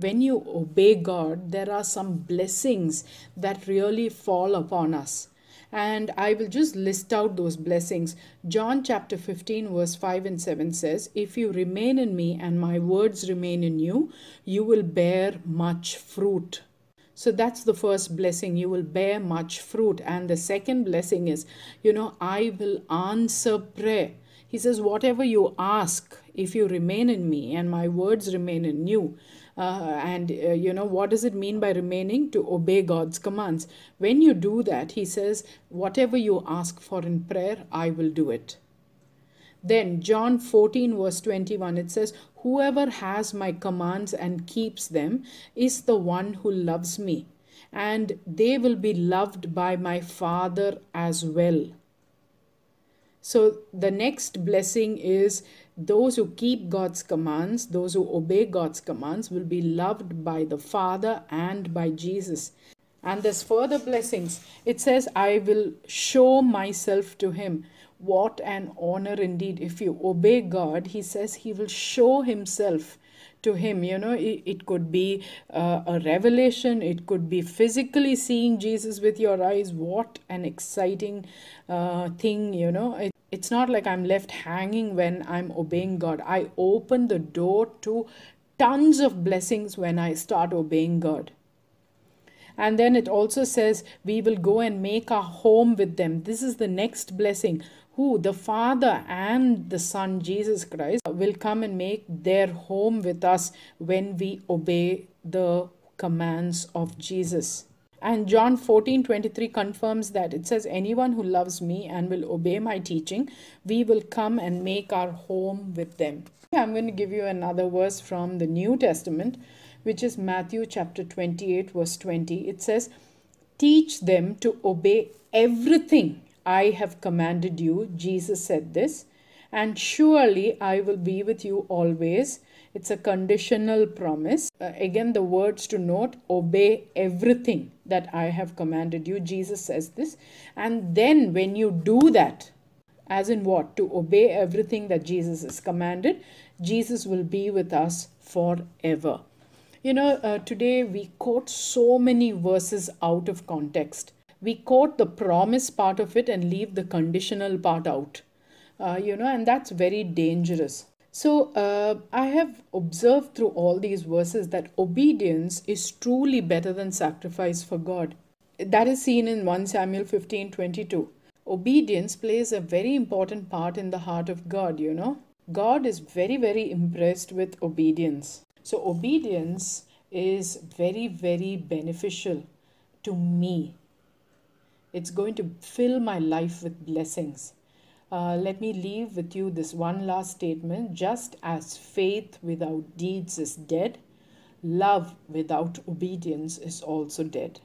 when you obey God, there are some blessings that really fall upon us. And I will just list out those blessings. John chapter 15, verse 5 and 7 says, If you remain in me and my words remain in you, you will bear much fruit. So that's the first blessing. You will bear much fruit. And the second blessing is, you know, I will answer prayer. He says, Whatever you ask, if you remain in me and my words remain in you, uh, and uh, you know what does it mean by remaining? To obey god's commands. When you do that he says whatever you ask for in prayer i will do it. Then john 14 verse 21 it says whoever has my commands and keeps them is the one who loves me and they will be loved by my father as well so the next blessing is those who keep God's commands, those who obey God's commands, will be loved by the Father and by Jesus. And there's further blessings. It says, I will show myself to him. What an honor indeed. If you obey God, he says he will show himself to him you know it, it could be uh, a revelation it could be physically seeing jesus with your eyes. What an exciting uh, thing you know. It, it's not like i'm left hanging when i'm obeying god. I open the door to tons of blessings when i start obeying god. And then it also says we will go and make our home with them. This is the next blessing who the Father and the Son Jesus Christ will come and make their home with us when we obey the commands of Jesus. And John 14 23 confirms that it says, Anyone who loves me and will obey my teaching, we will come and make our home with them. I'm going to give you another verse from the New Testament, which is Matthew chapter 28, verse 20. It says, Teach them to obey everything I have commanded you. Jesus said this. And surely I will be with you always. It's a conditional promise. Uh, again, the words to note obey everything that I have commanded you. Jesus says this. And then when you do that, as in what? To obey everything that Jesus has commanded, Jesus will be with us forever. You know, uh, today we quote so many verses out of context we quote the promise part of it and leave the conditional part out. Uh, you know, and that's very dangerous. So, uh, I have observed through all these verses that obedience is truly better than sacrifice for God. That is seen in 1 Samuel 15 22. Obedience plays a very important part in the heart of God, you know. God is very, very impressed with obedience. So, obedience is very, very beneficial to me it's going to fill my life with blessings. Uh, let me leave with you this one last statement. Just as faith without deeds is dead, love without obedience is also dead.